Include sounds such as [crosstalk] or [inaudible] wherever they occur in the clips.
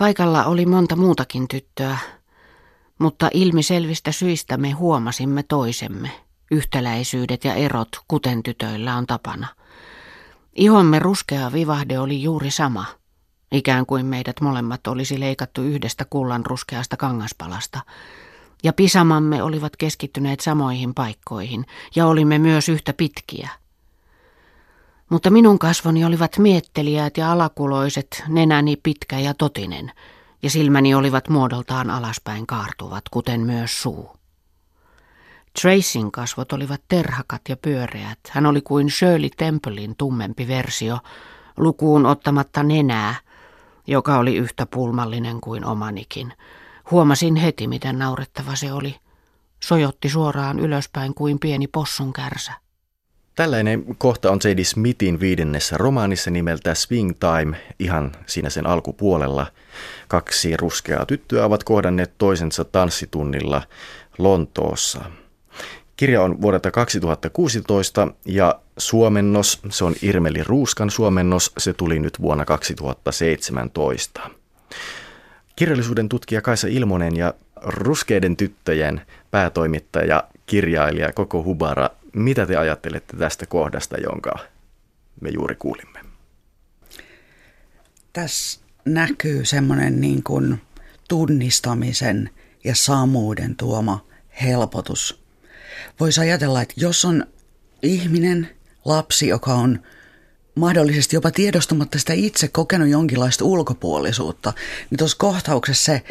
Paikalla oli monta muutakin tyttöä, mutta ilmiselvistä syistä me huomasimme toisemme. Yhtäläisyydet ja erot, kuten tytöillä on tapana. Ihomme ruskea vivahde oli juuri sama, ikään kuin meidät molemmat olisi leikattu yhdestä kullan ruskeasta kangaspalasta. Ja pisamamme olivat keskittyneet samoihin paikkoihin, ja olimme myös yhtä pitkiä. Mutta minun kasvoni olivat mietteliäät ja alakuloiset, nenäni pitkä ja totinen, ja silmäni olivat muodoltaan alaspäin kaartuvat, kuten myös suu. Tracyn kasvot olivat terhakat ja pyöreät. Hän oli kuin Shirley Templein tummempi versio, lukuun ottamatta nenää, joka oli yhtä pulmallinen kuin omanikin. Huomasin heti, miten naurettava se oli. Sojotti suoraan ylöspäin kuin pieni possun kärsä. Tällainen kohta on J.D. Smithin viidennessä romaanissa nimeltä Swing Time, ihan siinä sen alkupuolella. Kaksi ruskeaa tyttöä ovat kohdanneet toisensa tanssitunnilla Lontoossa. Kirja on vuodelta 2016 ja suomennos, se on Irmeli Ruuskan suomennos, se tuli nyt vuonna 2017. Kirjallisuuden tutkija Kaisa Ilmonen ja Ruskeiden tyttöjen päätoimittaja, kirjailija Koko Hubara, mitä te ajattelette tästä kohdasta, jonka me juuri kuulimme? Tässä näkyy semmoinen niin kuin tunnistamisen ja samuuden tuoma helpotus. Voisi ajatella, että jos on ihminen, lapsi, joka on mahdollisesti jopa tiedostamatta sitä itse kokenut jonkinlaista ulkopuolisuutta, niin tuossa kohtauksessa se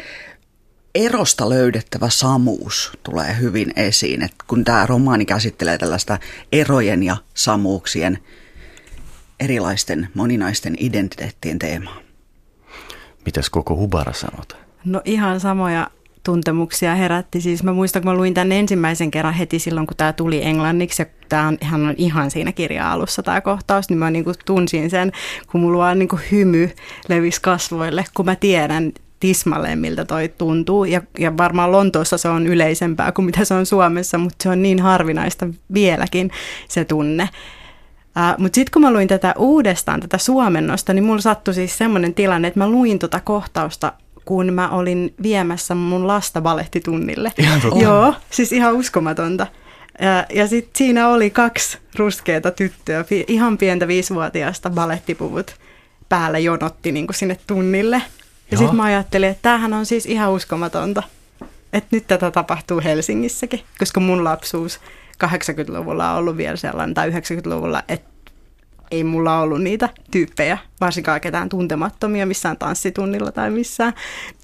erosta löydettävä samuus tulee hyvin esiin, että kun tämä romaani käsittelee tällaista erojen ja samuuksien erilaisten moninaisten identiteettien teemaa. Mitäs koko Hubara sanot? No ihan samoja tuntemuksia herätti. Siis mä muistan, kun mä luin tämän ensimmäisen kerran heti silloin, kun tämä tuli englanniksi, ja tämä on, hän on ihan siinä kirja alussa tämä kohtaus, niin mä niin kuin tunsin sen, kun mulla vaan niin kuin hymy levisi kasvoille, kun mä tiedän tismalleen, miltä toi tuntuu. Ja, ja varmaan Lontoossa se on yleisempää kuin mitä se on Suomessa, mutta se on niin harvinaista vieläkin se tunne. Uh, mutta sitten kun mä luin tätä uudestaan, tätä suomennosta, niin mulla sattui siis semmoinen tilanne, että mä luin tuota kohtausta kun mä olin viemässä mun lasta balettitunnille. Joo, siis ihan uskomatonta. Ja, ja sitten siinä oli kaksi ruskeata tyttöä, ihan pientä viisivuotiaasta balettipuvut päällä jonotti niin sinne tunnille. Ja sitten mä ajattelin, että tämähän on siis ihan uskomatonta, että nyt tätä tapahtuu Helsingissäkin, koska mun lapsuus 80-luvulla on ollut vielä sellainen, tai 90-luvulla, että ei mulla ollut niitä tyyppejä, varsinkaan ketään tuntemattomia missään tanssitunnilla tai missään.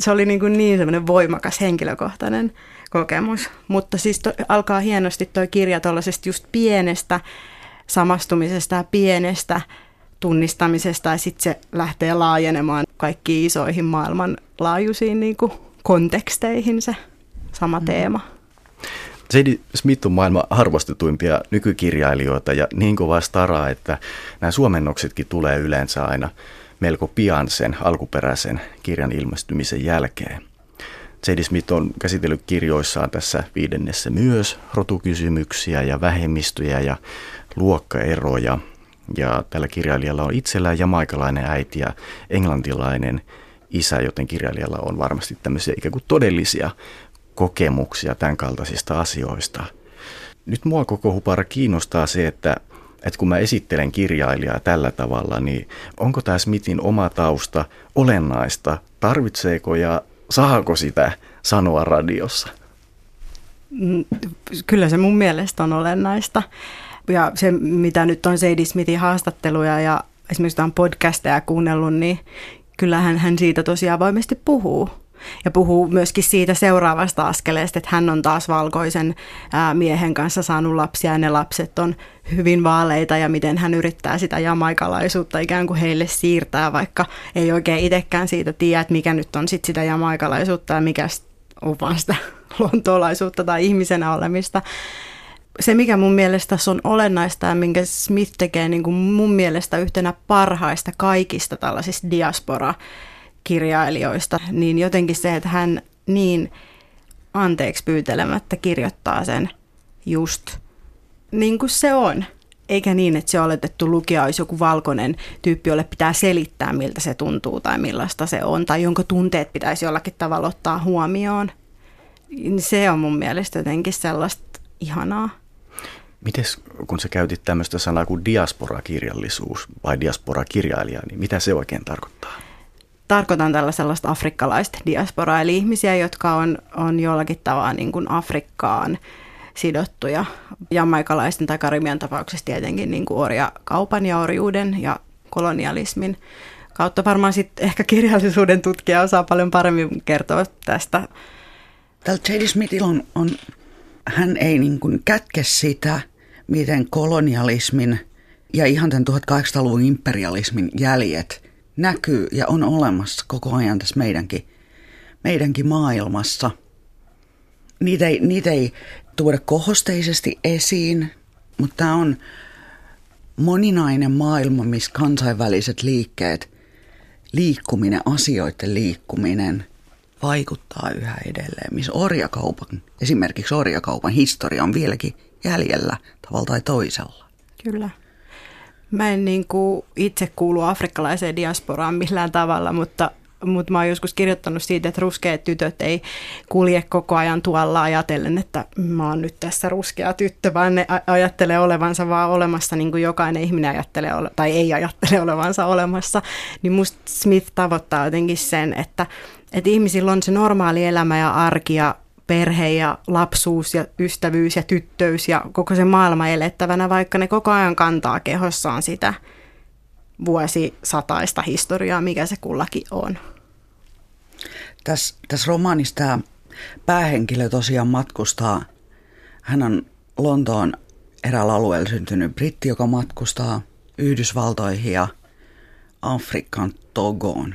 Se oli niin, kuin niin semmoinen voimakas henkilökohtainen kokemus. Mutta siis to, alkaa hienosti toi kirja tuollaisesta just pienestä samastumisesta ja pienestä tunnistamisesta ja sitten se lähtee laajenemaan kaikkiin isoihin maailmanlaajuisiin niin kuin konteksteihin se sama mm. teema. J.D. Smith on maailman arvostetuimpia nykykirjailijoita ja niin kova staraa, että nämä suomennoksetkin tulee yleensä aina melko pian sen alkuperäisen kirjan ilmestymisen jälkeen. J.D. Smith on käsitellyt kirjoissaan tässä viidennessä myös rotukysymyksiä ja vähemmistöjä ja luokkaeroja. Ja tällä kirjailijalla on itsellään jamaikalainen äiti ja englantilainen isä, joten kirjailijalla on varmasti tämmöisiä ikään kuin todellisia kokemuksia tämän kaltaisista asioista. Nyt mua koko hupara kiinnostaa se, että, että kun mä esittelen kirjailijaa tällä tavalla, niin onko tämä Smithin oma tausta olennaista? Tarvitseeko ja saako sitä sanoa radiossa? Mm, kyllä se mun mielestä on olennaista. Ja se, mitä nyt on Sadie Smithin haastatteluja ja esimerkiksi jotain podcasteja kuunnellut, niin kyllähän hän siitä tosiaan voimasti puhuu ja puhuu myöskin siitä seuraavasta askeleesta, että hän on taas valkoisen miehen kanssa saanut lapsia ja ne lapset on hyvin vaaleita ja miten hän yrittää sitä jamaikalaisuutta ikään kuin heille siirtää, vaikka ei oikein itsekään siitä tiedä, että mikä nyt on sit sitä jamaikalaisuutta ja mikä on vaan sitä [laughs] lontoolaisuutta tai ihmisenä olemista. Se, mikä mun mielestä on olennaista ja minkä Smith tekee niin kuin mun mielestä yhtenä parhaista kaikista tällaisista diaspora kirjailijoista, niin jotenkin se, että hän niin anteeksi pyytelemättä kirjoittaa sen just niin kuin se on. eikä niin, että se oletettu lukija olisi joku valkoinen tyyppi, jolle pitää selittää, miltä se tuntuu tai millaista se on, tai jonka tunteet pitäisi jollakin tavalla ottaa huomioon. Se on mun mielestä jotenkin sellaista ihanaa. Mites, kun sä käytit tämmöistä sanaa kuin diasporakirjallisuus vai diasporakirjailija, niin mitä se oikein tarkoittaa? Tarkoitan tällä sellaista afrikkalaista diasporaa, eli ihmisiä, jotka on, on jollakin tavalla niin kuin Afrikkaan sidottuja. Jamaikalaisten tai Karibian tapauksessa tietenkin niin kuin orjakaupan ja orjuuden ja kolonialismin kautta. Varmaan sitten ehkä kirjallisuuden tutkija osaa paljon paremmin kertoa tästä. Tällä J.D. Smithillä on, on, hän ei niin kuin kätke sitä, miten kolonialismin ja ihan tämän 1800-luvun imperialismin jäljet näkyy ja on olemassa koko ajan tässä meidänkin, meidänkin maailmassa. Niitä ei, niitä ei tuoda kohosteisesti esiin, mutta tämä on moninainen maailma, missä kansainväliset liikkeet, liikkuminen, asioiden liikkuminen vaikuttaa yhä edelleen, missä orjakaupan, esimerkiksi orjakaupan historia on vieläkin jäljellä tavalla tai toisella. Kyllä. Mä en niin kuin itse kuulu afrikkalaiseen diasporaan millään tavalla, mutta mutta mä oon joskus kirjoittanut siitä, että ruskeat tytöt ei kulje koko ajan tuolla ajatellen, että mä oon nyt tässä ruskea tyttö, vaan ne ajattelee olevansa vaan olemassa, niin kuin jokainen ihminen ajattelee, tai ei ajattele olevansa olemassa. Niin musta Smith tavoittaa jotenkin sen, että, että ihmisillä on se normaali elämä ja arki ja perhe ja lapsuus ja ystävyys ja tyttöys ja koko se maailma elettävänä, vaikka ne koko ajan kantaa kehossaan sitä vuosisataista historiaa, mikä se kullakin on. Tässä, tässä romaanissa tämä päähenkilö tosiaan matkustaa. Hän on Lontoon eräällä alueella syntynyt britti, joka matkustaa Yhdysvaltoihin ja Afrikan Togoon.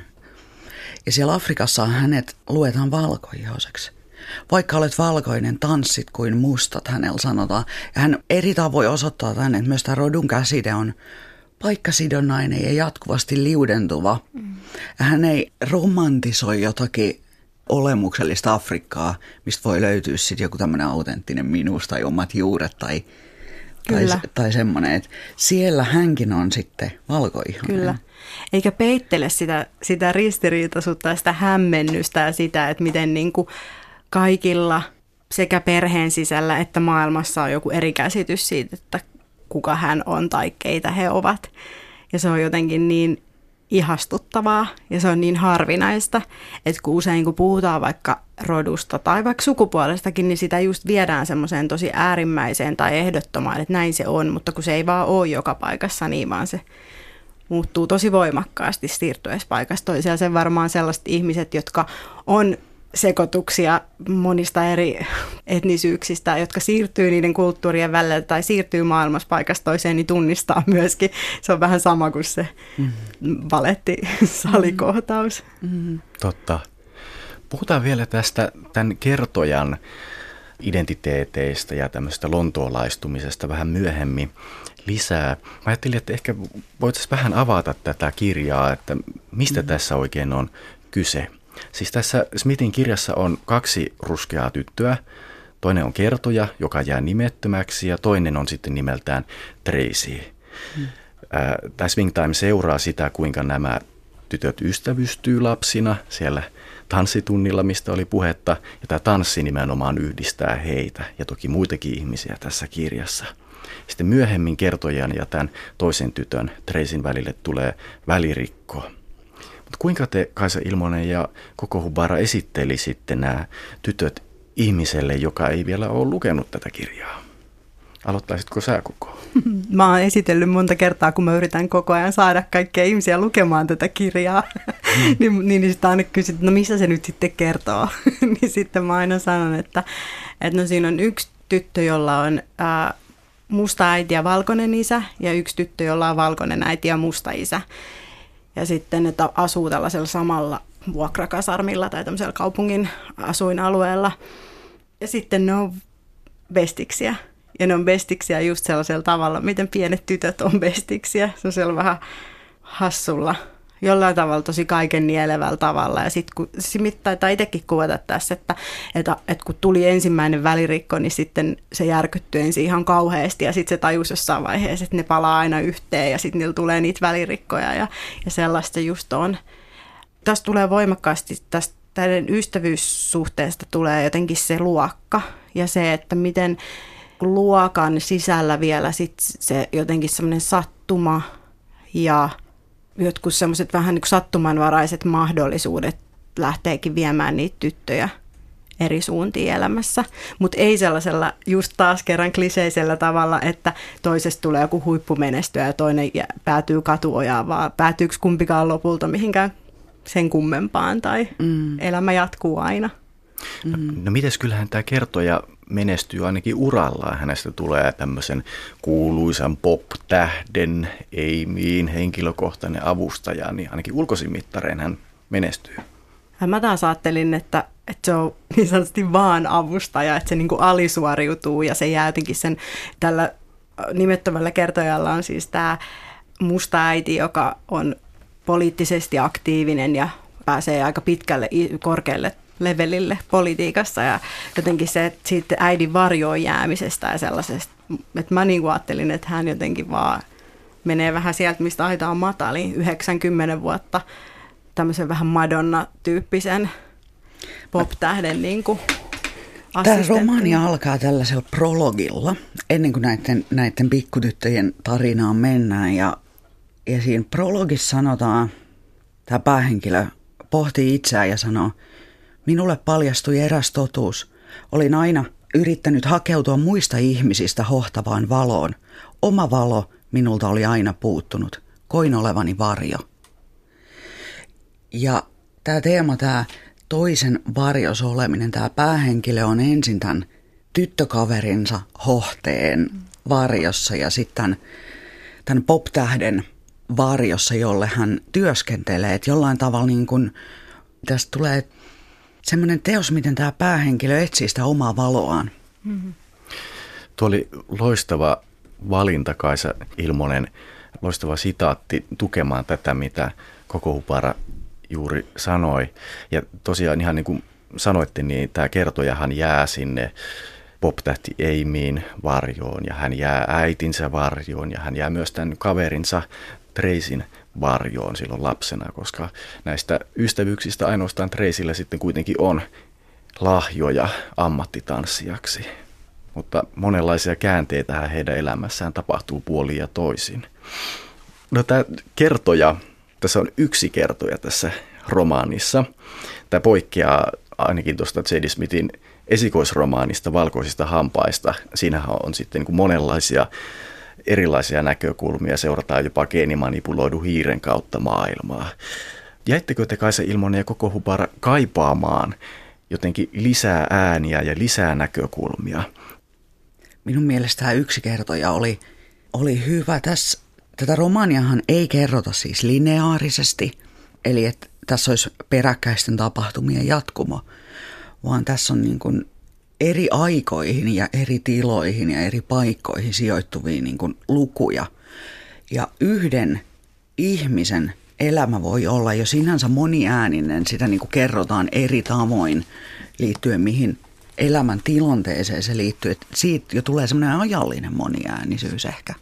Ja siellä Afrikassa hänet luetaan valkoihoiseksi. Vaikka olet valkoinen, tanssit kuin mustat, hänellä sanotaan. Ja hän eri tavoin osoittaa tänne, että myös tämä rodun käsite on paikkasidonnainen ja jatkuvasti liudentuva. Mm. Ja hän ei romantisoi jotakin olemuksellista Afrikkaa, mistä voi löytyä sitten joku tämmöinen autenttinen minuus tai omat juuret tai, tai, tai semmoinen, että siellä hänkin on sitten valkoihoinen. Kyllä. Eikä peittele sitä, sitä ristiriitaisuutta ja sitä hämmennystä ja sitä, että miten niin kuin kaikilla sekä perheen sisällä että maailmassa on joku eri käsitys siitä, että kuka hän on tai keitä he ovat. Ja se on jotenkin niin ihastuttavaa ja se on niin harvinaista, että kun usein kun puhutaan vaikka rodusta tai vaikka sukupuolestakin, niin sitä just viedään semmoiseen tosi äärimmäiseen tai ehdottomaan, että näin se on, mutta kun se ei vaan ole joka paikassa, niin vaan se muuttuu tosi voimakkaasti siirtyessä paikasta toiseen. Sen varmaan sellaiset ihmiset, jotka on sekoituksia monista eri [laughs] etnisyyksistä, jotka siirtyy niiden kulttuurien välillä tai siirtyy maailmassa paikasta toiseen, niin tunnistaa myöskin. Se on vähän sama kuin se mm-hmm. valettisalikohtaus. [laughs] Mm-hmm. Totta. Puhutaan vielä tästä tämän kertojan identiteeteistä ja tämmöistä lontoolaistumisesta vähän myöhemmin lisää. Mä ajattelin, että ehkä voitaisiin vähän avata tätä kirjaa, että mistä mm-hmm. tässä oikein on kyse. Siis tässä Smithin kirjassa on kaksi ruskeaa tyttöä. Toinen on kertoja, joka jää nimettömäksi, ja toinen on sitten nimeltään Tracy. Hmm. Tämä Swing Time seuraa sitä, kuinka nämä tytöt ystävystyy lapsina siellä tanssitunnilla, mistä oli puhetta. Ja tämä tanssi nimenomaan yhdistää heitä ja toki muitakin ihmisiä tässä kirjassa. Sitten myöhemmin kertojan ja tämän toisen tytön Tracyn välille tulee välirikko. Mutta kuinka te, Kaisa Ilmonen ja koko Hubara esittelisitte nämä tytöt ihmiselle, joka ei vielä ole lukenut tätä kirjaa? Aloittaisitko sä koko? [laughs] Mä oon esitellyt monta kertaa, kun mä yritän koko ajan saada kaikkia ihmisiä lukemaan tätä kirjaa. Mm. [laughs] niin, niin, niin sitten aina kysyt, no missä se nyt sitten kertoo? [laughs] niin sitten mä aina sanon, että, että no siinä on yksi tyttö, jolla on ää, musta äiti ja valkoinen isä, ja yksi tyttö, jolla on valkoinen äiti ja musta isä. Ja sitten, että asuu tällaisella samalla vuokrakasarmilla tai tämmöisellä kaupungin asuinalueella. Ja sitten ne on bestiksiä. Ja ne on bestiksiä just sellaisella tavalla, miten pienet tytöt on bestiksiä. Se on vähän hassulla jollain tavalla tosi kaiken nielevällä tavalla. Ja sitten kun Smith taitaa itsekin kuvata tässä, että, että, että kun tuli ensimmäinen välirikko, niin sitten se järkyttyi ensin ihan kauheasti ja sitten se tajusi jossain vaiheessa, että ne palaa aina yhteen ja sitten niillä tulee niitä välirikkoja ja, ja sellaista just on. Tästä tulee voimakkaasti tästä täiden ystävyyssuhteesta tulee jotenkin se luokka ja se, että miten luokan sisällä vielä sit se jotenkin semmoinen sattuma ja jotkut semmoiset vähän niin kuin sattumanvaraiset mahdollisuudet lähteekin viemään niitä tyttöjä eri suuntiin elämässä, mutta ei sellaisella just taas kerran kliseisellä tavalla, että toisesta tulee joku huippumenestyä ja toinen päätyy katuojaan, vaan päätyykö kumpikaan lopulta mihinkään sen kummempaan tai mm. elämä jatkuu aina. No, no mites kyllähän tämä kertoja menestyy ainakin urallaan. Hänestä tulee tämmöisen kuuluisan pop-tähden, Amyin henkilökohtainen avustaja, niin ainakin ulkoisin mittareen hän menestyy. Mä taas ajattelin, että, että se on niin sanotusti vaan avustaja, että se niin kuin alisuoriutuu ja se jää jotenkin sen tällä nimettömällä kertojalla on siis tämä musta äiti, joka on poliittisesti aktiivinen ja pääsee aika pitkälle korkealle levelille politiikassa. Ja jotenkin se, että siitä äidin varjoon jäämisestä ja sellaisesta, että mä niin ajattelin, että hän jotenkin vaan menee vähän sieltä, mistä aita on matali, 90 vuotta tämmöisen vähän Madonna-tyyppisen pop-tähden niin kuin Tämä romaani alkaa tällaisella prologilla, ennen kuin näiden, näiden pikkutyttöjen tarinaan mennään. Ja, ja siinä prologissa sanotaan, tämä päähenkilö pohtii itseään ja sanoo, Minulle paljastui eräs totuus. Olin aina yrittänyt hakeutua muista ihmisistä hohtavaan valoon. Oma valo minulta oli aina puuttunut. Koin olevani varjo. Ja tämä teema, tämä toisen varjos oleminen, tämä päähenkilö on ensin tämän tyttökaverinsa hohteen varjossa ja sitten tämän, pop-tähden varjossa, jolle hän työskentelee. Että jollain tavalla niin kuin, tästä tulee semmoinen teos, miten tämä päähenkilö etsii sitä omaa valoaan. Mm-hmm. Tuo oli loistava valinta, Kaisa Ilmonen, loistava sitaatti tukemaan tätä, mitä koko Hupara juuri sanoi. Ja tosiaan ihan niin kuin sanoitte, niin tämä kertojahan jää sinne poptähti Eimiin varjoon ja hän jää äitinsä varjoon ja hän jää myös tämän kaverinsa Treisin varjoon silloin lapsena, koska näistä ystävyyksistä ainoastaan Treisillä sitten kuitenkin on lahjoja ammattitanssijaksi. Mutta monenlaisia käänteitä heidän elämässään tapahtuu puoliin ja toisin. No tämä kertoja, tässä on yksi kertoja tässä romaanissa. Tämä poikkeaa ainakin tuosta J.D. Smithin esikoisromaanista Valkoisista hampaista. Siinähän on sitten niin monenlaisia erilaisia näkökulmia, seurataan jopa geenimanipuloidu hiiren kautta maailmaa. Jäittekö te Kaisa Ilmonen ja koko Hupara kaipaamaan jotenkin lisää ääniä ja lisää näkökulmia? Minun mielestä tämä yksi kertoja oli, oli hyvä. Tässä, tätä romaaniahan ei kerrota siis lineaarisesti, eli että tässä olisi peräkkäisten tapahtumien jatkumo, vaan tässä on niin kuin eri aikoihin ja eri tiloihin ja eri paikkoihin sijoittuvia niin kuin lukuja. Ja yhden ihmisen elämä voi olla jo sinänsä moniääninen, sitä niin kuin kerrotaan eri tavoin liittyen mihin elämän tilanteeseen se liittyy. Että siitä jo tulee semmoinen ajallinen moniäänisyys ehkä.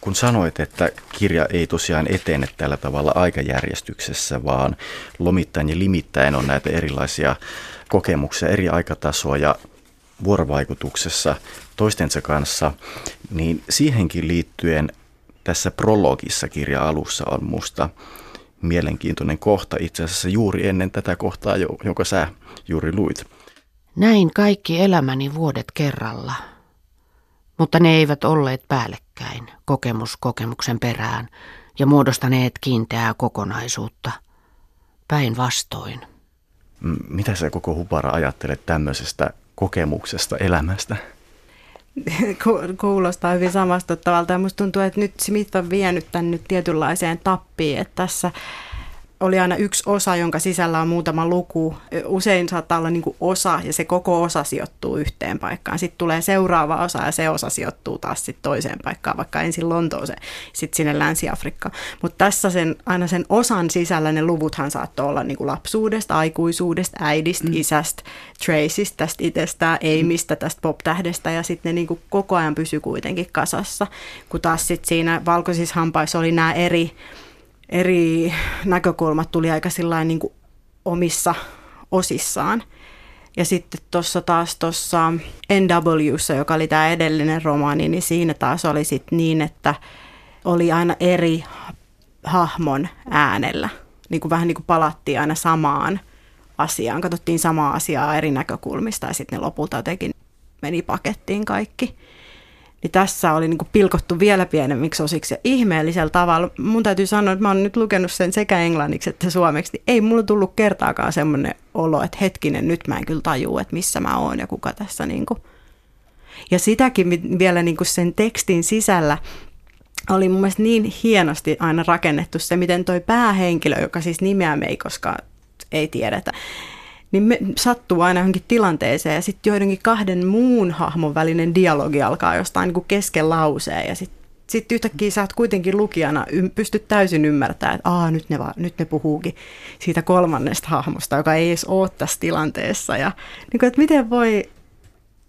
Kun sanoit, että kirja ei tosiaan etene tällä tavalla aikajärjestyksessä, vaan lomittain ja limittäin on näitä erilaisia kokemuksia, eri aikatasoja vuorovaikutuksessa toistensa kanssa, niin siihenkin liittyen tässä prologissa kirja alussa on musta mielenkiintoinen kohta itse asiassa juuri ennen tätä kohtaa, jonka sä juuri luit. Näin kaikki elämäni vuodet kerralla, mutta ne eivät olleet päällekkäin, kokemus kokemuksen perään, ja muodostaneet kiinteää kokonaisuutta. Päinvastoin. Mitä sä koko Hupara ajattelet tämmöisestä kokemuksesta elämästä? [laughs] Kuulostaa hyvin samastuttavalta ja musta tuntuu, että nyt Smith on vienyt tämän nyt tietynlaiseen tappiin, että tässä oli aina yksi osa, jonka sisällä on muutama luku. Usein saattaa olla niin kuin osa ja se koko osa sijoittuu yhteen paikkaan. Sitten tulee seuraava osa ja se osa sijoittuu taas sitten toiseen paikkaan, vaikka ensin Lontooseen, sitten sinne Länsi-Afrikkaan. Mutta tässä sen, aina sen osan sisällä ne luvuthan saattoi olla niin kuin lapsuudesta, aikuisuudesta, äidistä, mm. isästä, Tracystä, tästä itsestään, Amystä, tästä pop-tähdestä ja sitten ne niin kuin koko ajan pysy kuitenkin kasassa. Kun taas sitten siinä valkoisissa hampaissa oli nämä eri eri näkökulmat tuli aika niin kuin omissa osissaan. Ja sitten tuossa taas tuossa NWssä, joka oli tämä edellinen romaani, niin siinä taas oli sitten niin, että oli aina eri hahmon äänellä. Niin kuin vähän niin kuin palattiin aina samaan asiaan, katsottiin samaa asiaa eri näkökulmista ja sitten ne lopulta jotenkin meni pakettiin kaikki niin tässä oli niin kuin pilkottu vielä pienemmiksi osiksi ja ihmeellisellä tavalla. Mun täytyy sanoa, että mä oon nyt lukenut sen sekä englanniksi että suomeksi, niin ei mulla tullut kertaakaan semmoinen olo, että hetkinen, nyt mä en kyllä tajua, että missä mä oon ja kuka tässä niin kuin. Ja sitäkin vielä niin kuin sen tekstin sisällä oli mun mielestä niin hienosti aina rakennettu se, miten toi päähenkilö, joka siis nimeä me ei koskaan ei tiedetä, niin me sattuu aina johonkin tilanteeseen ja sitten joidenkin kahden muun hahmon välinen dialogi alkaa jostain niin kesken lauseen ja sitten sit yhtäkkiä sä oot kuitenkin lukijana, pystyt täysin ymmärtämään, että Aa, nyt, ne va, nyt ne puhuukin siitä kolmannesta hahmosta, joka ei edes ole tässä tilanteessa. Ja niin kuin, että miten voi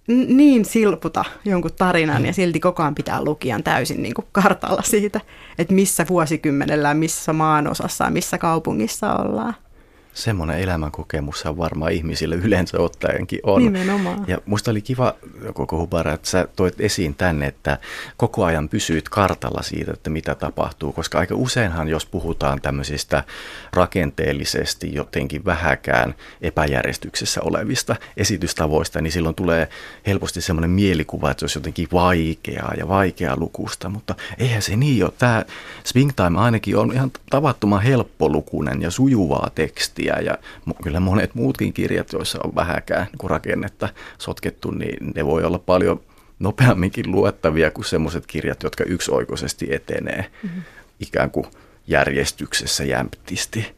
niin silputa jonkun tarinan ja silti koko ajan pitää lukijan täysin niin kuin kartalla siitä, että missä vuosikymmenellä, missä maanosassa, missä kaupungissa ollaan semmoinen elämänkokemus varmaan ihmisille yleensä ottaenkin on. Nimenomaan. Ja musta oli kiva, koko Hubara, että sä toit esiin tänne, että koko ajan pysyit kartalla siitä, että mitä tapahtuu, koska aika useinhan, jos puhutaan tämmöisistä rakenteellisesti jotenkin vähäkään epäjärjestyksessä olevista esitystavoista, niin silloin tulee helposti semmoinen mielikuva, että se olisi jotenkin vaikeaa ja vaikeaa lukusta, mutta eihän se niin ole. Tämä Swing Time ainakin on ihan tavattoman helppolukunen ja sujuvaa tekstiä kirjaa ja kyllä monet muutkin kirjat, joissa on vähäkään niin rakennetta sotkettu, niin ne voi olla paljon nopeamminkin luettavia kuin sellaiset kirjat, jotka yksioikoisesti etenee mm-hmm. ikään kuin järjestyksessä jämptisti.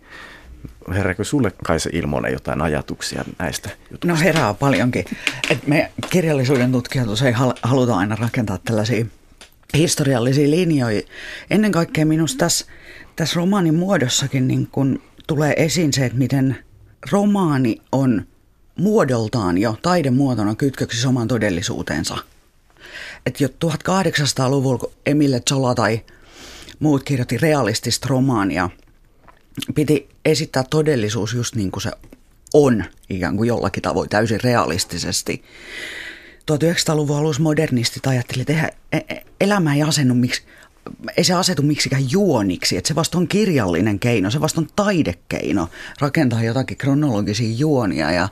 Herääkö sulle Kaisa Ilmonen jotain ajatuksia näistä jutuista? No herää paljonkin. Et me kirjallisuuden tutkijat usein halutaan aina rakentaa tällaisia historiallisia linjoja. Ennen kaikkea minusta tässä, tässä romaanin muodossakin niin kun tulee esiin se, että miten romaani on muodoltaan jo taidemuotona kytköksissä omaan todellisuuteensa. Että jo 1800-luvulla, kun Emile Zola tai muut kirjoitti realistista romaania, piti esittää todellisuus just niin kuin se on, ikään kuin jollakin tavoin täysin realistisesti. 1900-luvun alussa modernistit ajattelivat, että e- e- elämä ei asennu miksi ei se asetu miksikään juoniksi, että se vasta on kirjallinen keino, se vasta on taidekeino rakentaa jotakin kronologisia juonia ja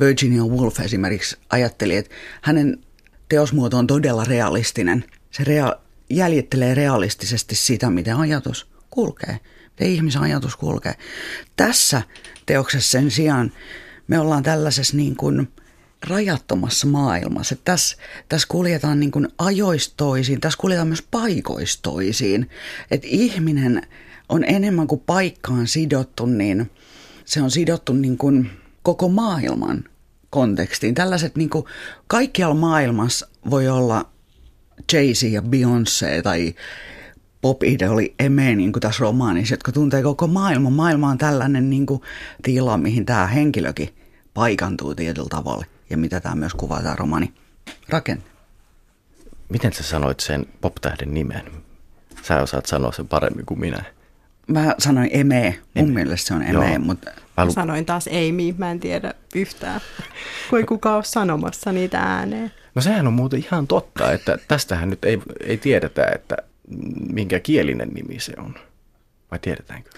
Virginia Woolf esimerkiksi ajatteli, että hänen teosmuoto on todella realistinen. Se rea- jäljittelee realistisesti sitä, miten ajatus kulkee, miten ihmisen ajatus kulkee. Tässä teoksessa sen sijaan me ollaan tällaisessa niin kuin – rajattomassa maailmassa. tässä, tässä kuljetaan niin kuin ajoistoisiin, tässä kuljetaan myös paikoistoisiin. Että ihminen on enemmän kuin paikkaan sidottu, niin se on sidottu niin kuin koko maailman kontekstiin. Tällaiset niin kuin kaikkialla maailmassa voi olla Jay-Z ja Beyoncé tai pop-idoli Eme niin kuin tässä romaanissa, jotka tuntee koko maailman. Maailma on tällainen niin kuin tila, mihin tämä henkilökin paikantuu tietyllä tavalla ja mitä tämä myös kuvaa tämä romani rakenne. Miten sä sanoit sen pop-tähden nimen? Sä osaat sanoa sen paremmin kuin minä. Mä sanoin Eme. Mun Eme. mielestä se on Eme, Joo. mutta... Mä lu- sanoin taas Amy, mä en tiedä yhtään. [laughs] Kun ei kukaan ole sanomassa niitä ääneen. No sehän on muuten ihan totta, että tästähän nyt ei, ei tiedetä, että minkä kielinen nimi se on. Vai tiedetäänkö?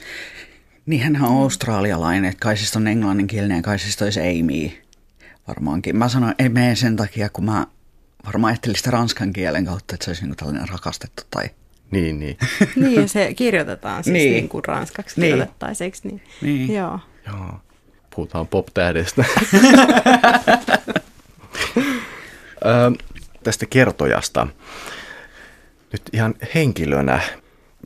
Niin hän on australialainen, että kai siis on englanninkielinen ja kai siis olisi Amy varmaankin. Mä sanoin ei mene sen takia, kun mä varmaan ajattelin sitä ranskan kielen kautta, että se olisi niin tällainen rakastettu tai... Niin, niin. [laughs] niin, se kirjoitetaan siis niin, niin kuin ranskaksi niin. kirjoitettaisiin, niin? niin? Joo. Joo. Puhutaan pop-tähdestä. [laughs] tästä kertojasta. Nyt ihan henkilönä,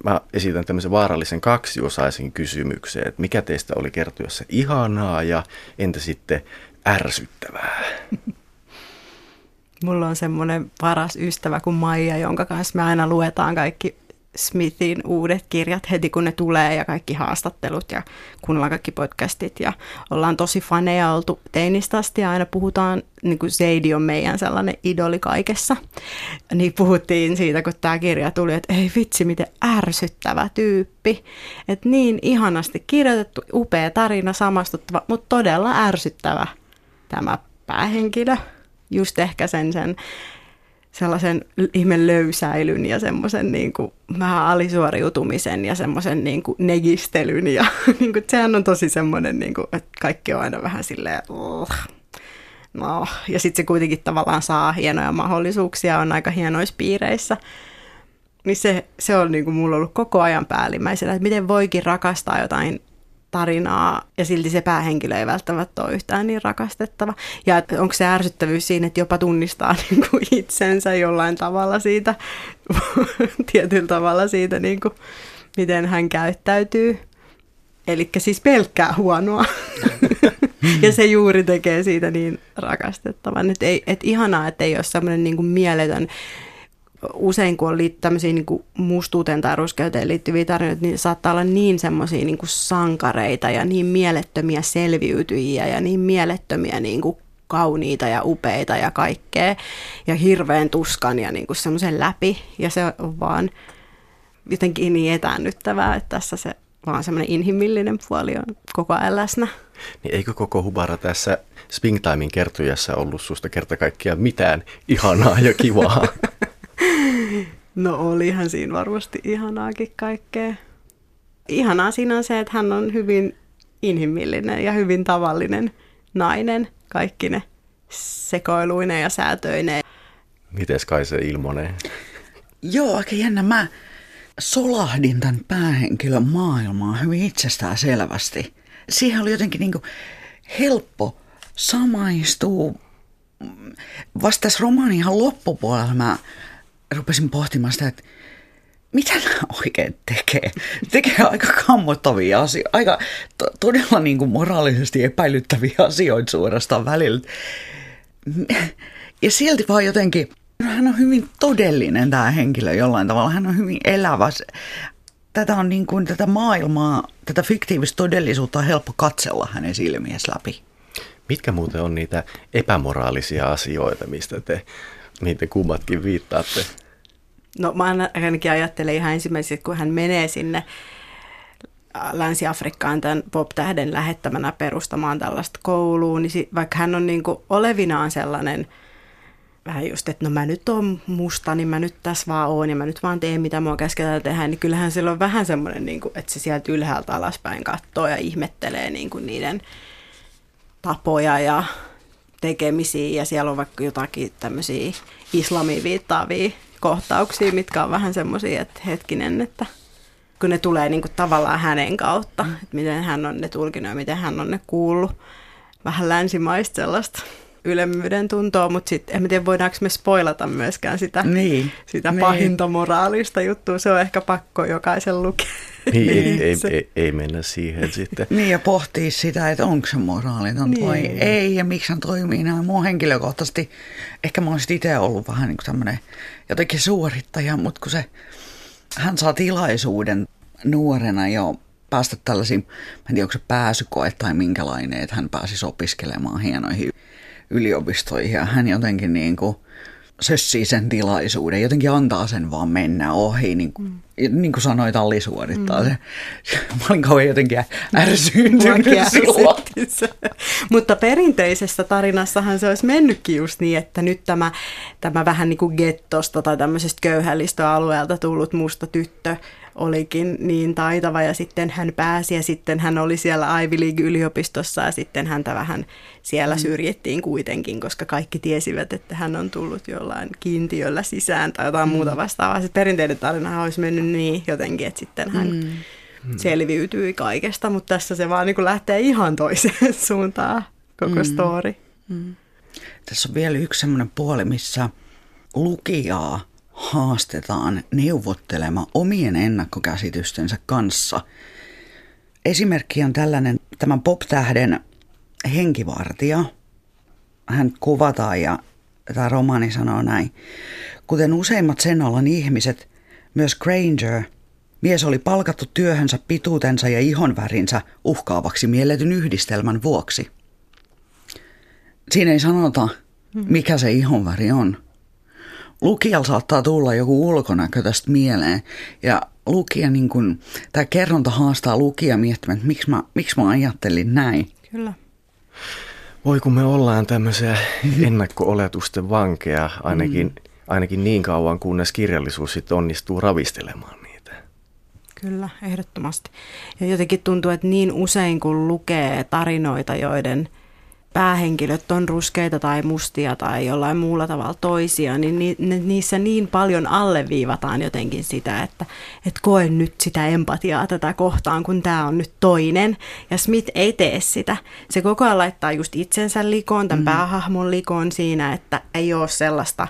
mä esitän tämmöisen vaarallisen kaksiosaisen kysymyksen, että mikä teistä oli kertoessa ihanaa ja entä sitten ärsyttävää? [laughs] Mulla on semmoinen paras ystävä kuin Maija, jonka kanssa me aina luetaan kaikki Smithin uudet kirjat heti kun ne tulee ja kaikki haastattelut ja kuunnellaan kaikki podcastit ja ollaan tosi faneja oltu teinistä asti ja aina puhutaan, niin kuin Seidi on meidän sellainen idoli kaikessa. Niin puhuttiin siitä, kun tämä kirja tuli, että ei vitsi, miten ärsyttävä tyyppi. Että niin ihanasti kirjoitettu, upea tarina, samastuttava, mutta todella ärsyttävä tämä päähenkilö. Just ehkä sen, sen sellaisen ihme löysäilyn ja semmoisen niin kuin vähän alisuoriutumisen ja semmoisen niin kuin negistelyn. Ja [laughs] niin kuin, sehän on tosi semmoinen, niin kuin, että kaikki on aina vähän silleen, no. Ja sitten se kuitenkin tavallaan saa hienoja mahdollisuuksia, on aika hienoissa piireissä. Niin se, se on niin kuin mulla ollut koko ajan päällimmäisenä, että miten voikin rakastaa jotain tarinaa ja silti se päähenkilö ei välttämättä ole yhtään niin rakastettava. Ja onko se ärsyttävyys siinä, että jopa tunnistaa [laughs] niin kuin itsensä jollain tavalla siitä, [laughs] tietyllä tavalla siitä, niin kuin, miten hän käyttäytyy. Eli siis pelkkää huonoa. [laughs] ja se juuri tekee siitä niin rakastettavan. Että et ihanaa, että ei ole semmoinen niin mieletön usein kun on tämmöisiä niin mustuuteen tai ruskeuteen liittyviä tarinoita, niin saattaa olla niin semmoisia niin sankareita ja niin mielettömiä selviytyjiä ja niin mielettömiä niin kuin kauniita ja upeita ja kaikkea ja hirveän tuskan ja niin semmoisen läpi ja se on vaan jotenkin niin etäännyttävää, että tässä se vaan semmoinen inhimillinen puoli on koko ajan läsnä. Niin eikö koko Hubara tässä Springtimein kertojassa ollut susta kerta kaikkiaan mitään ihanaa ja kivaa? [laughs] No olihan siinä varmasti ihanaakin kaikkea. Ihanaa siinä on se, että hän on hyvin inhimillinen ja hyvin tavallinen nainen, kaikki ne sekoiluinen ja säätöinen. Mites kai se ilmonee? Joo, aika jännä. Mä solahdin tämän päähenkilön maailmaan hyvin itsestään selvästi. Siihen oli jotenkin niin helppo samaistua. Vasta tässä romaanin ihan loppupuolella mä rupesin pohtimaan sitä, että mitä nämä oikein tekee? Tekee aika kammottavia asioita, aika to- todella niin kuin moraalisesti epäilyttäviä asioita suorastaan välillä. Ja silti vaan jotenkin, hän on hyvin todellinen tämä henkilö jollain tavalla, hän on hyvin elävä. Tätä on niin kuin tätä maailmaa, tätä fiktiivistä todellisuutta on helppo katsella hänen silmiensä läpi. Mitkä muuten on niitä epämoraalisia asioita, mistä te, mihin te kummatkin viittaatte? No mä ainakin ajattelen ihan ensimmäiseksi, kun hän menee sinne Länsi-Afrikkaan tämän pop-tähden lähettämänä perustamaan tällaista kouluun, niin vaikka hän on niin olevinaan sellainen vähän just, että no mä nyt oon musta, niin mä nyt tässä vaan oon ja mä nyt vaan teen mitä mua käsketään tehdä, niin kyllähän sillä on vähän semmoinen, niin kuin, että se sieltä ylhäältä alaspäin katsoo ja ihmettelee niin kuin niiden tapoja ja tekemisiä ja siellä on vaikka jotakin tämmöisiä islamiin viittaavia kohtauksia, mitkä on vähän semmoisia, että hetkinen, että kun ne tulee niin kuin tavallaan hänen kautta, mm. että miten hän on ne tulkinut ja miten hän on ne kuullut. Vähän länsimaista sellaista ylemmyyden tuntoa, mutta sitten en tiedä voidaanko me spoilata myöskään sitä, niin. sitä niin. pahinta moraalista juttua. Se on ehkä pakko jokaisen lukea. Niin, ei, ei, ei, ei mennä siihen [laughs] sitten. Niin ja pohtii sitä, että onko se moraaliton niin. vai ei ja miksi hän toimii näin. Mua henkilökohtaisesti, ehkä mä olisin itse ollut vähän niin kuin tämmöinen jotenkin suorittaja, mutta kun se, hän saa tilaisuuden nuorena jo päästä tällaisiin, mä en tiedä onko se pääsykoe tai minkälainen, että hän pääsisi opiskelemaan hienoihin yliopistoihin ja hän jotenkin niin kuin sössii sen tilaisuuden, jotenkin antaa sen vaan mennä ohi, niin kuin, mm. Niin kuin sanoit, Alli suorittaa mm. se. [laughs] Mä olin kauhean jotenkin ärsyyntynyt silloin. Mutta perinteisessä tarinassahan se olisi mennytkin just niin, että nyt tämä, tämä vähän niin kuin gettosta tai tämmöisestä köyhällistöalueelta tullut musta tyttö olikin niin taitava ja sitten hän pääsi ja sitten hän oli siellä Ivy League-yliopistossa ja sitten häntä vähän siellä mm. syrjittiin kuitenkin, koska kaikki tiesivät, että hän on tullut jollain kiintiöllä sisään tai jotain mm. muuta vastaavaa. Se perinteinen tarina olisi mennyt niin jotenkin, että sitten hän mm. selviytyi kaikesta, mutta tässä se vaan niin lähtee ihan toiseen [laughs] suuntaan koko mm. story. Mm. Tässä on vielä yksi semmoinen puoli, missä lukijaa haastetaan neuvottelemaan omien ennakkokäsitystensä kanssa. Esimerkki on tällainen, tämän pop-tähden henkivartija. Hän kuvataan ja tämä romaani sanoo näin. Kuten useimmat sen alan ihmiset, myös Granger, mies oli palkattu työhönsä pituutensa ja ihonvärinsä uhkaavaksi mielletyn yhdistelmän vuoksi. Siinä ei sanota, mikä se ihonväri on. Lukijalla saattaa tulla joku ulkonäkö tästä mieleen ja lukija, niin kun, tämä kerronta haastaa lukija miettimään, että miksi mä, miksi mä ajattelin näin. Kyllä. Voi kun me ollaan tämmöisiä ennakko-oletusten vankeja ainakin, mm. Ainakin niin kauan, kunnes kirjallisuus sitten onnistuu ravistelemaan niitä. Kyllä, ehdottomasti. Ja jotenkin tuntuu, että niin usein kun lukee tarinoita, joiden – päähenkilöt on ruskeita tai mustia tai jollain muulla tavalla toisia, niin ni, niissä niin paljon alleviivataan jotenkin sitä, että et koe nyt sitä empatiaa tätä kohtaan, kun tämä on nyt toinen. Ja Smith ei tee sitä. Se koko ajan laittaa just itsensä likoon, tämän mm. päähahmon likoon siinä, että ei ole sellaista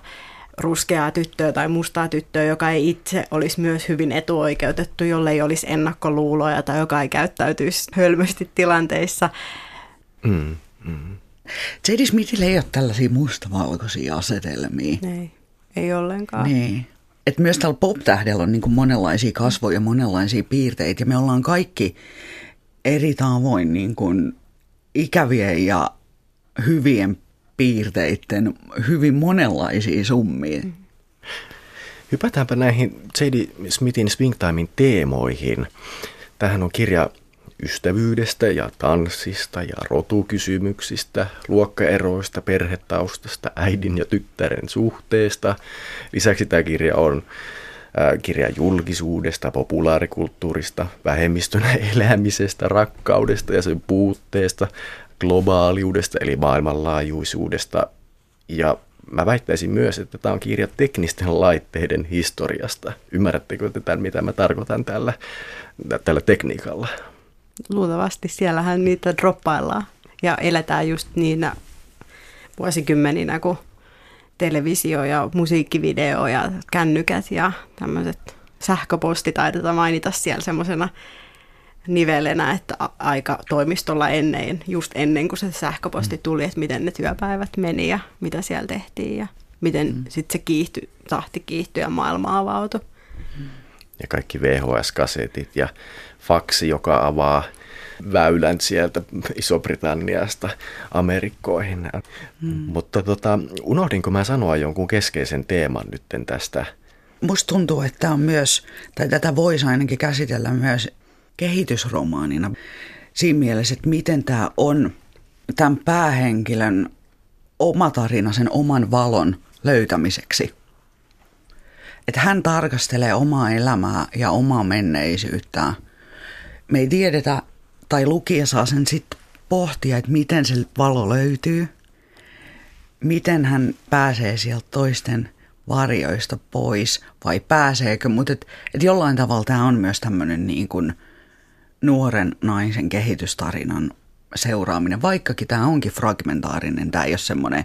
ruskeaa tyttöä tai mustaa tyttöä, joka ei itse olisi myös hyvin etuoikeutettu, jolle ei olisi ennakkoluuloja tai joka ei käyttäytyisi hölmösti tilanteissa. Mm. Mm. J.D. Smithille ei ole tällaisia mustavalkoisia asetelmia. Ei, ei ollenkaan. Niin. Et myös tällä pop-tähdellä on niin monenlaisia kasvoja, monenlaisia piirteitä ja me ollaan kaikki eri tavoin niin kuin ikävien ja hyvien piirteiden hyvin monenlaisia summia. Mm. Hypätäänpä näihin J.D. Smithin Springtimein teemoihin. Tähän on kirja ystävyydestä ja tanssista ja rotukysymyksistä, luokkaeroista, perhetaustasta, äidin ja tyttären suhteesta. Lisäksi tämä kirja on kirja julkisuudesta, populaarikulttuurista, vähemmistönä [laughs] elämisestä, rakkaudesta ja sen puutteesta, globaaliudesta eli maailmanlaajuisuudesta. Ja mä väittäisin myös, että tämä on kirja teknisten laitteiden historiasta. Ymmärrättekö te tämän, mitä mä tarkoitan tällä, tällä tekniikalla? luultavasti siellähän niitä droppaillaan ja eletään just niinä vuosikymmeninä, kun televisio ja musiikkivideo ja kännykät ja tämmöiset sähköpostit taitetaan mainita siellä semmoisena nivelenä, että aika toimistolla ennen, just ennen kuin se sähköposti mm. tuli, että miten ne työpäivät meni ja mitä siellä tehtiin ja miten mm. sitten se kiihtyi, tahti kiihtyi ja maailma avautui. Ja kaikki VHS-kasetit ja faksi, joka avaa väylän sieltä Iso-Britanniasta Amerikkoihin. Hmm. Mutta tota, unohdinko mä sanoa jonkun keskeisen teeman nytten tästä? Musta tuntuu, että on myös, tai tätä voisi ainakin käsitellä myös kehitysromaanina. Siinä mielessä, että miten tämä on tämän päähenkilön oma tarina sen oman valon löytämiseksi. Että hän tarkastelee omaa elämää ja omaa menneisyyttään – me ei tiedetä, tai lukija saa sen sitten pohtia, että miten se valo löytyy, miten hän pääsee sieltä toisten varjoista pois vai pääseekö, mutta et, et jollain tavalla tämä on myös tämmöinen niin kuin nuoren naisen kehitystarinan seuraaminen, vaikkakin tämä onkin fragmentaarinen, tämä ei ole semmoinen,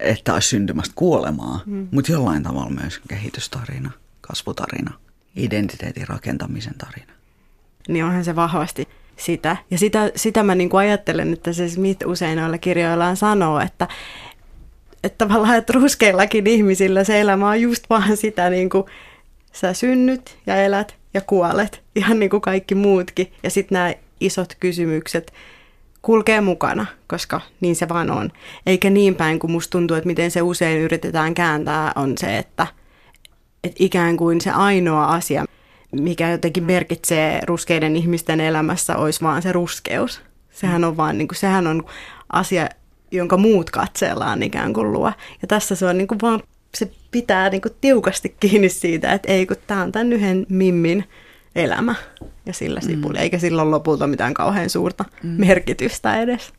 että olisi syntymästä kuolemaa, mm. mutta jollain tavalla myös kehitystarina, kasvutarina, identiteetin rakentamisen tarina niin onhan se vahvasti sitä. Ja sitä, sitä mä niin kuin ajattelen, että se Smith usein noilla kirjoillaan sanoo, että, että tavallaan, että ruskeillakin ihmisillä se elämä on just vaan sitä, niin kuin sä synnyt ja elät ja kuolet, [laughs] ihan niin kuin kaikki muutkin. Ja sitten nämä isot kysymykset kulkee mukana, koska niin se vaan on. Eikä niin päin, kuin musta tuntuu, että miten se usein yritetään kääntää, on se, että, että ikään kuin se ainoa asia, mikä jotenkin merkitsee ruskeiden ihmisten elämässä, olisi vaan se ruskeus. Sehän on vaan, niin kuin, sehän on asia, jonka muut katsellaan ikään kuin luo. Ja tässä se on niin kuin vaan, se pitää niin kuin tiukasti kiinni siitä, että ei kun tämä on tämän yhden mimmin elämä ja sillä mm. sipuli, eikä sillä ole lopulta mitään kauhean suurta mm. merkitystä edes.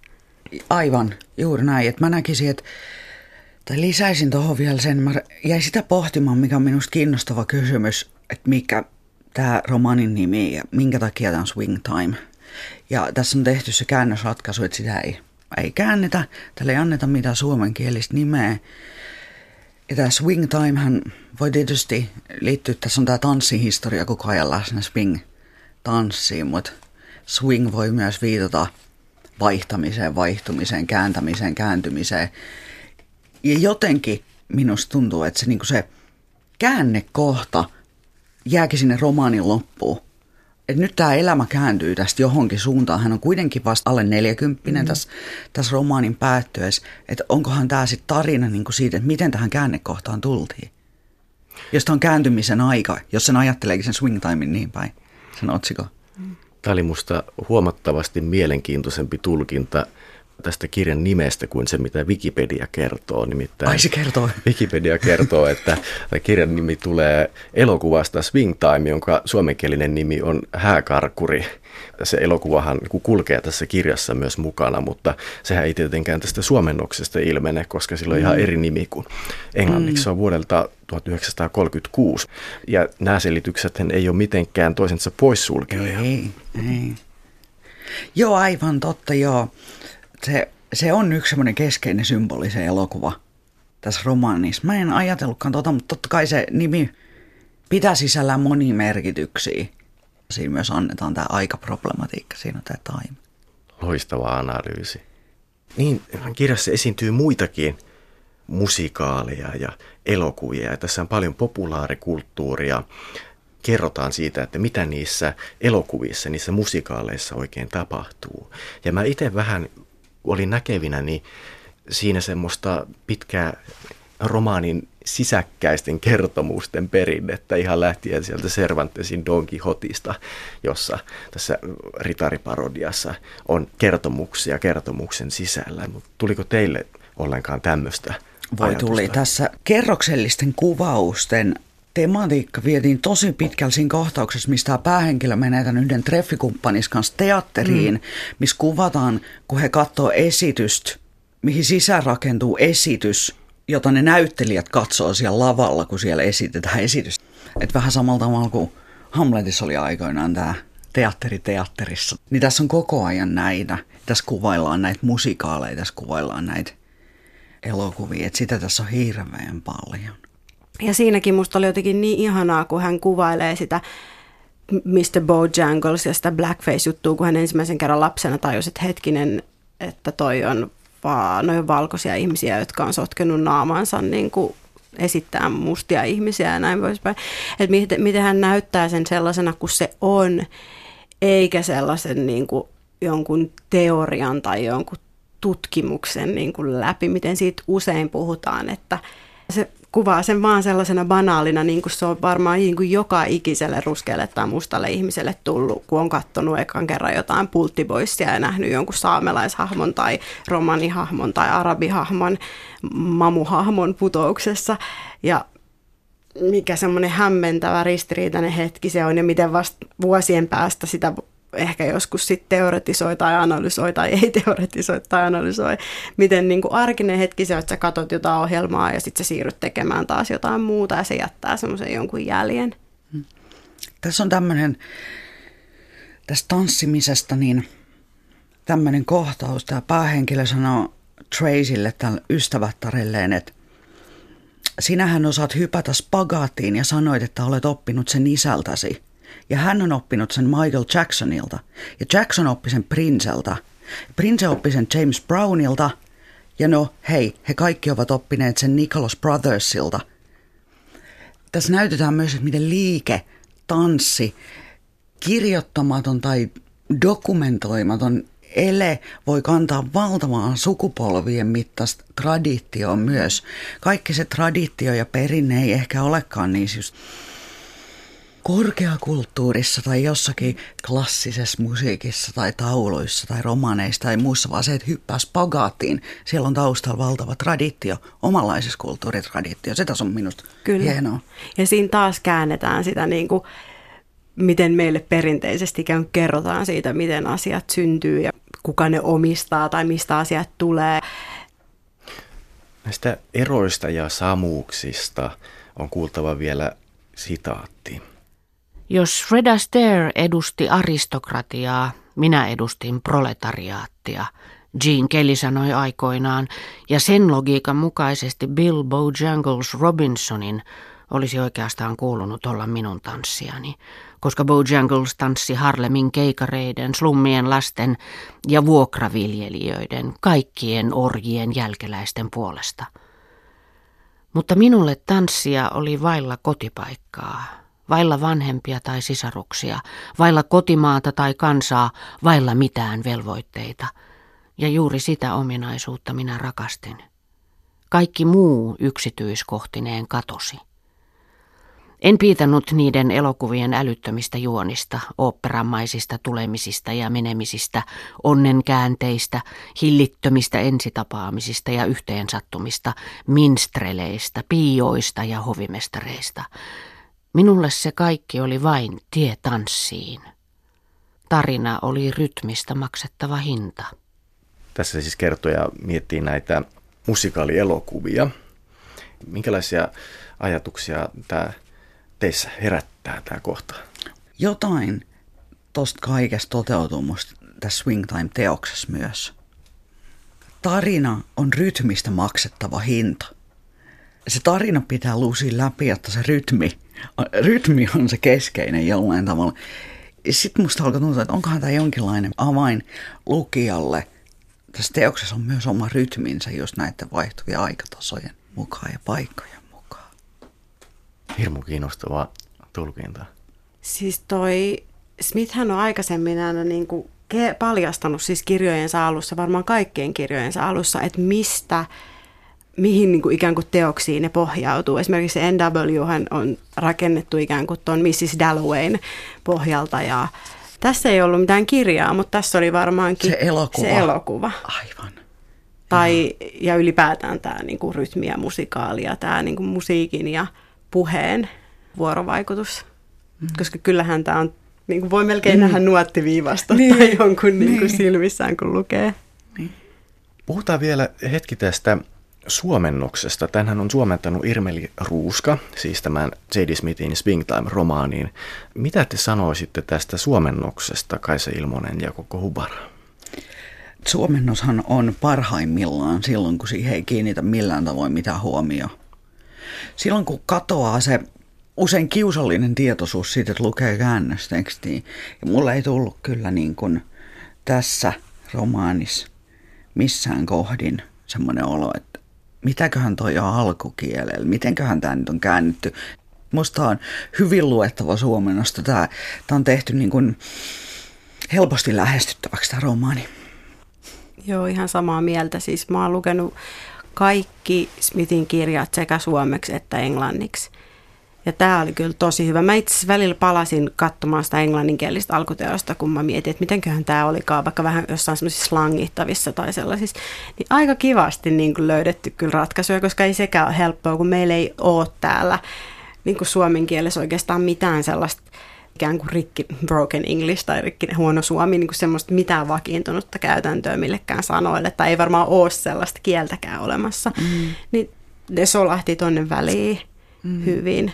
Aivan, juuri näin. Että mä näkisin, että tai lisäisin tuohon vielä sen, mä jäin sitä pohtimaan, mikä on minusta kiinnostava kysymys, että mikä tämä romanin nimi ja minkä takia tämä on Swing Time. Ja tässä on tehty se käännösratkaisu, että sitä ei, ei käännetä, tälle ei anneta mitään suomenkielistä nimeä. Ja tämä swing timehän voi tietysti liittyä, tässä on tämä tanssihistoria koko ajan läsnä swing tanssiin, mutta swing voi myös viitata vaihtamiseen, vaihtumiseen, kääntämiseen, kääntymiseen. Ja jotenkin minusta tuntuu, että se, niin se käännekohta jääkin sinne romaanin loppuun. Et nyt tämä elämä kääntyy tästä johonkin suuntaan. Hän on kuitenkin vasta alle 40 mm. tässä, tässä romaanin päättyessä. Että onkohan tämä sitten tarina niin kuin siitä, että miten tähän käännekohtaan tultiin. Jos on kääntymisen aika, jos sen ajatteleekin sen swing timein niin päin, sen otsikon. Tämä oli minusta huomattavasti mielenkiintoisempi tulkinta tästä kirjan nimestä kuin se, mitä Wikipedia kertoo. Nimittäin Ai se kertoo. Wikipedia kertoo, että kirjan nimi tulee elokuvasta Swing Time, jonka suomenkielinen nimi on Hääkarkuri. Se elokuvahan kulkee tässä kirjassa myös mukana, mutta sehän ei tietenkään tästä suomennoksesta ilmene, koska sillä on ihan mm. eri nimi kuin englanniksi. Se on vuodelta 1936. Ja nämä selitykset ei ole mitenkään toisensa poissulkevia. Ei, ei. Joo, aivan totta, joo se, se on yksi semmoinen keskeinen symboli, se elokuva tässä romaanissa. Mä en ajatellutkaan tota, mutta totta kai se nimi pitää sisällään monia merkityksiä. Siinä myös annetaan tämä aikaproblematiikka, siinä on tämä time. Loistava analyysi. Niin, kirjassa esiintyy muitakin musikaaleja ja elokuvia. Ja tässä on paljon populaarikulttuuria. Kerrotaan siitä, että mitä niissä elokuvissa, niissä musikaaleissa oikein tapahtuu. Ja mä itse vähän olin näkevinä, niin siinä semmoista pitkää romaanin sisäkkäisten kertomusten perinnettä ihan lähtien sieltä Cervantesin Don Quixotista, jossa tässä ritariparodiassa on kertomuksia kertomuksen sisällä. Mutta tuliko teille ollenkaan tämmöistä Voi ajatusta? tuli. Tässä kerroksellisten kuvausten tematiikka vietiin tosi pitkällä siinä kohtauksessa, mistä tämä päähenkilö menee tämän yhden treffikumppanis kanssa teatteriin, mm. missä kuvataan, kun he katsoo esitystä, mihin sisään rakentuu esitys, jota ne näyttelijät katsoo siellä lavalla, kun siellä esitetään esitystä. Et vähän samalla tavalla kuin Hamletissa oli aikoinaan tämä teatteri teatterissa. Niin tässä on koko ajan näitä. Tässä kuvaillaan näitä musikaaleja, tässä kuvaillaan näitä elokuvia. Et sitä tässä on hirveän paljon. Ja siinäkin musta oli jotenkin niin ihanaa, kun hän kuvailee sitä Mr. Bojangles ja sitä blackface-juttua, kun hän ensimmäisen kerran lapsena tajusi, että hetkinen, että toi on vaan noin valkoisia ihmisiä, jotka on sotkenut naamansa niin kuin esittää mustia ihmisiä ja näin poispäin. Että miten, miten hän näyttää sen sellaisena kuin se on, eikä sellaisen niin kuin jonkun teorian tai jonkun tutkimuksen niin kuin läpi, miten siitä usein puhutaan, että se kuvaa sen vaan sellaisena banaalina, niin kuin se on varmaan niin kuin joka ikiselle ruskealle tai mustalle ihmiselle tullut, kun on katsonut ekan kerran jotain pulttiboissia ja nähnyt jonkun saamelaishahmon tai romanihahmon tai arabihahmon, mamuhahmon putouksessa. Ja mikä semmoinen hämmentävä ristiriitainen hetki se on ja miten vasta vuosien päästä sitä ehkä joskus sitten teoretisoi tai analysoi tai ei [laughs] teoretisoi tai analysoi. Miten niin kuin arkinen hetki se, että sä katot jotain ohjelmaa ja sitten sä siirryt tekemään taas jotain muuta ja se jättää semmoisen jonkun jäljen. Hmm. Tässä on tämmöinen, tästä tanssimisesta niin tämmöinen kohtaus. Tämä päähenkilö sanoo Tracylle, tällä ystävättarelleen, että sinähän osaat hypätä spagaattiin ja sanoit, että olet oppinut sen isältäsi – ja hän on oppinut sen Michael Jacksonilta. Ja Jackson oppi sen Princeltä. Prince oppi sen James Brownilta. Ja no, hei, he kaikki ovat oppineet sen Nicholas Brothersilta. Tässä näytetään myös, että miten liike, tanssi, kirjoittamaton tai dokumentoimaton ele voi kantaa valtavaa sukupolvien mittaista traditioon myös. Kaikki se traditio ja perinne ei ehkä olekaan niin just korkeakulttuurissa tai jossakin klassisessa musiikissa tai tauluissa tai romaneissa tai muussa, vaan se, että hyppää spagaattiin. Siellä on taustalla valtava traditio, omanlaisessa kulttuuritraditio. Se tässä on minusta Kyllä. hienoa. Ja siinä taas käännetään sitä niin kuin, miten meille perinteisesti ikään kerrotaan siitä, miten asiat syntyy ja kuka ne omistaa tai mistä asiat tulee. Näistä eroista ja samuuksista on kuultava vielä sitaatti. Jos Fred Astaire edusti aristokratiaa, minä edustin proletariaattia, Jean Kelly sanoi aikoinaan, ja sen logiikan mukaisesti Bill Bojangles Robinsonin olisi oikeastaan kuulunut olla minun tanssiani, koska Bojangles tanssi Harlemin keikareiden, slummien lasten ja vuokraviljelijöiden, kaikkien orjien jälkeläisten puolesta. Mutta minulle tanssia oli vailla kotipaikkaa, vailla vanhempia tai sisaruksia, vailla kotimaata tai kansaa, vailla mitään velvoitteita. Ja juuri sitä ominaisuutta minä rakastin. Kaikki muu yksityiskohtineen katosi. En piitannut niiden elokuvien älyttömistä juonista, oopperamaisista tulemisista ja menemisistä, onnenkäänteistä, hillittömistä ensitapaamisista ja yhteensattumista, minstreleistä, piioista ja hovimestareista. Minulle se kaikki oli vain tie tanssiin. Tarina oli rytmistä maksettava hinta. Tässä siis kertoja miettii näitä musikaalielokuvia. Minkälaisia ajatuksia tämä teissä herättää tämä kohta? Jotain tuosta kaikesta toteutuu musta tässä Swing Time-teoksessa myös. Tarina on rytmistä maksettava hinta. Se tarina pitää luusia läpi, että se rytmi, rytmi on se keskeinen jollain tavalla. Sitten musta alkoi tuntua, että onkohan tämä jonkinlainen avain lukijalle. Tässä teoksessa on myös oma rytminsä just näiden vaihtuvia aikatasojen mukaan ja paikkojen Hirmu kiinnostavaa tulkinta. Siis toi Smithhän on aikaisemmin aina niin kuin paljastanut siis kirjojensa alussa, varmaan kaikkien kirjojensa alussa, että mistä, mihin niin kuin ikään kuin teoksiin ne pohjautuu. Esimerkiksi NW on rakennettu ikään kuin tuon Mrs. Dallowayn pohjalta ja tässä ei ollut mitään kirjaa, mutta tässä oli varmaankin se elokuva. Se elokuva. Aivan. Tai, ja ylipäätään tämä niin kuin rytmi ja musikaali ja tämä niin kuin musiikin ja puheen vuorovaikutus. Mm. Koska kyllähän tämä on, niin kuin voi melkein mm. nähdä nuottiviivasta niin. tai jonkun niin. Niin kuin silmissään, kun lukee. Niin. Puhutaan vielä hetki tästä suomennoksesta. Tänhän on suomentanut Irmeli Ruuska, siis tämän J.D. Smithin Springtime-romaaniin. Mitä te sanoisitte tästä suomennoksesta, Kaisa Ilmonen ja koko Hubara? Suomennoshan on parhaimmillaan silloin, kun siihen ei kiinnitä millään tavoin mitään huomioon silloin kun katoaa se usein kiusallinen tietoisuus siitä, että lukee käännöstekstiä, ja mulla ei tullut kyllä niin kuin tässä romaanissa missään kohdin semmoinen olo, että mitäköhän toi on alkukielellä, mitenköhän tämä nyt on käännetty. Musta on hyvin luettava suomennosta. Tämä, tämä on tehty niin kuin helposti lähestyttäväksi tämä romaani. Joo, ihan samaa mieltä. Siis mä oon lukenut kaikki Smithin kirjat sekä suomeksi että englanniksi. Ja tämä oli kyllä tosi hyvä. Mä itse välillä palasin katsomaan sitä englanninkielistä alkuteosta, kun mä mietin, että mitenköhän tämä olikaan, vaikka vähän jossain semmoisissa slangittavissa tai sellaisissa. Niin aika kivasti niin kuin löydetty kyllä ratkaisuja, koska ei sekään ole helppoa, kun meillä ei ole täällä niin kuin suomen kielessä oikeastaan mitään sellaista ikään kuin rikki broken English tai rikki huono suomi, niin kuin semmoista mitään vakiintunutta käytäntöä millekään sanoille, tai ei varmaan ole sellaista kieltäkään olemassa, mm. niin ne solahti tonne väliin mm. hyvin.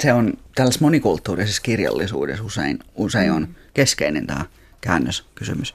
Se on tällaisessa monikulttuurisessa kirjallisuudessa usein, usein on keskeinen tämä käännöskysymys.